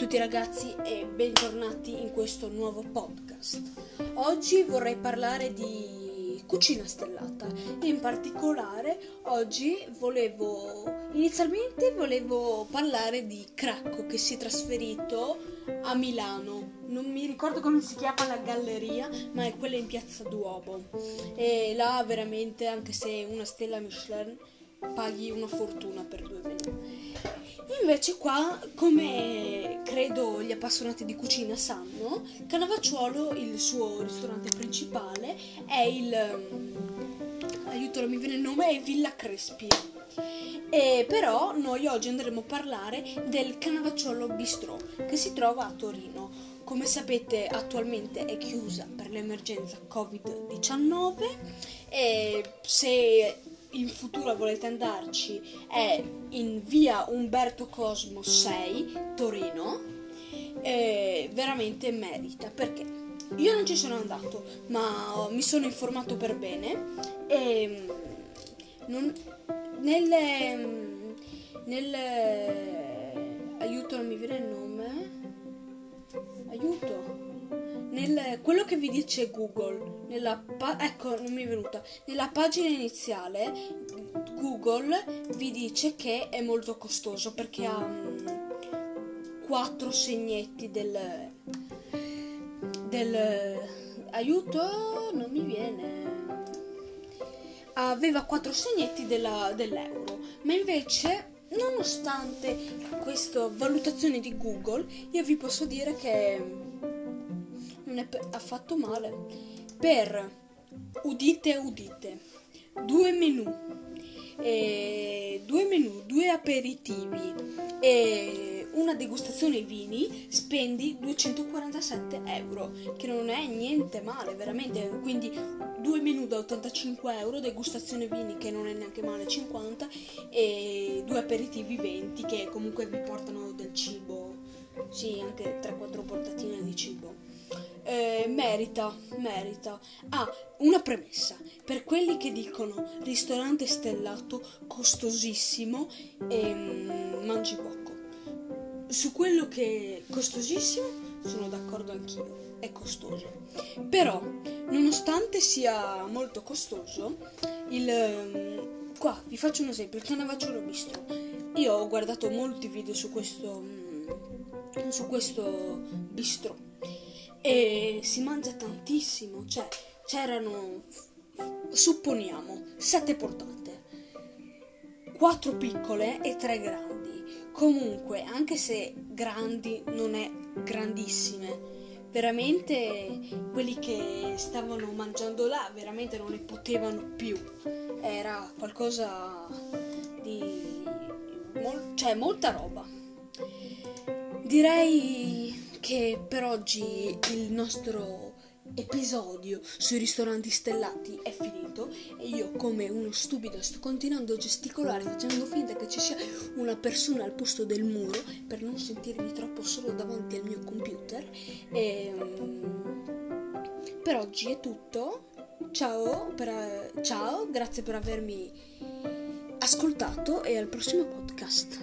tutti ragazzi e bentornati in questo nuovo podcast. Oggi vorrei parlare di cucina stellata in particolare oggi volevo inizialmente volevo parlare di Cracco che si è trasferito a Milano. Non mi ricordo come si chiama la galleria, ma è quella in Piazza Duomo. E là veramente anche se una stella Michelin paghi una fortuna per due menù. Invece qua, come credo gli appassionati di cucina sanno, Canavacciuolo, il suo ristorante principale, è il... aiuto, non mi viene il nome, è Villa Crespi. E però noi oggi andremo a parlare del Canavacciolo Bistrò che si trova a Torino. Come sapete attualmente è chiusa per l'emergenza Covid-19 e se in futuro volete andarci è in via Umberto Cosmo 6, Torino. E veramente merita perché io non ci sono andato, ma mi sono informato per bene e non, nelle, nelle quello che vi dice Google, nella pa- ecco, non mi è venuta, nella pagina iniziale Google vi dice che è molto costoso perché ha um, quattro segnetti del, del aiuto, non mi viene. Aveva quattro segnetti della, dell'euro, ma invece nonostante questa valutazione di Google, io vi posso dire che non è affatto male. Per udite udite, due menù, e due menù, due aperitivi e una degustazione vini, spendi 247 euro, che non è niente male, veramente. Quindi due menù da 85 euro, degustazione vini che non è neanche male 50 e due aperitivi 20 che comunque vi portano del cibo, sì, anche 3-4 portatine di cibo eh, merita, merita. Ah, una premessa. Per quelli che dicono ristorante stellato costosissimo e mm, mangi poco. Su quello che è costosissimo sono d'accordo anch'io, è costoso. Però, nonostante sia molto costoso, il... Mm, qua vi faccio un esempio, il Canavacciolo Bistro. Io ho guardato molti video su questo, mm, su questo bistro e si mangia tantissimo, cioè c'erano, supponiamo, sette portate, quattro piccole e tre grandi. Comunque, anche se grandi non è grandissime, veramente quelli che stavano mangiando là veramente non ne potevano più. Era qualcosa di... Mol- cioè molta roba. Direi che per oggi il nostro episodio sui ristoranti stellati è finito e io come uno stupido sto continuando a gesticolare facendo finta che ci sia una persona al posto del muro per non sentirmi troppo solo davanti al mio computer. E, um, per oggi è tutto. Ciao, per, ciao grazie per avermi ascoltato e al prossimo podcast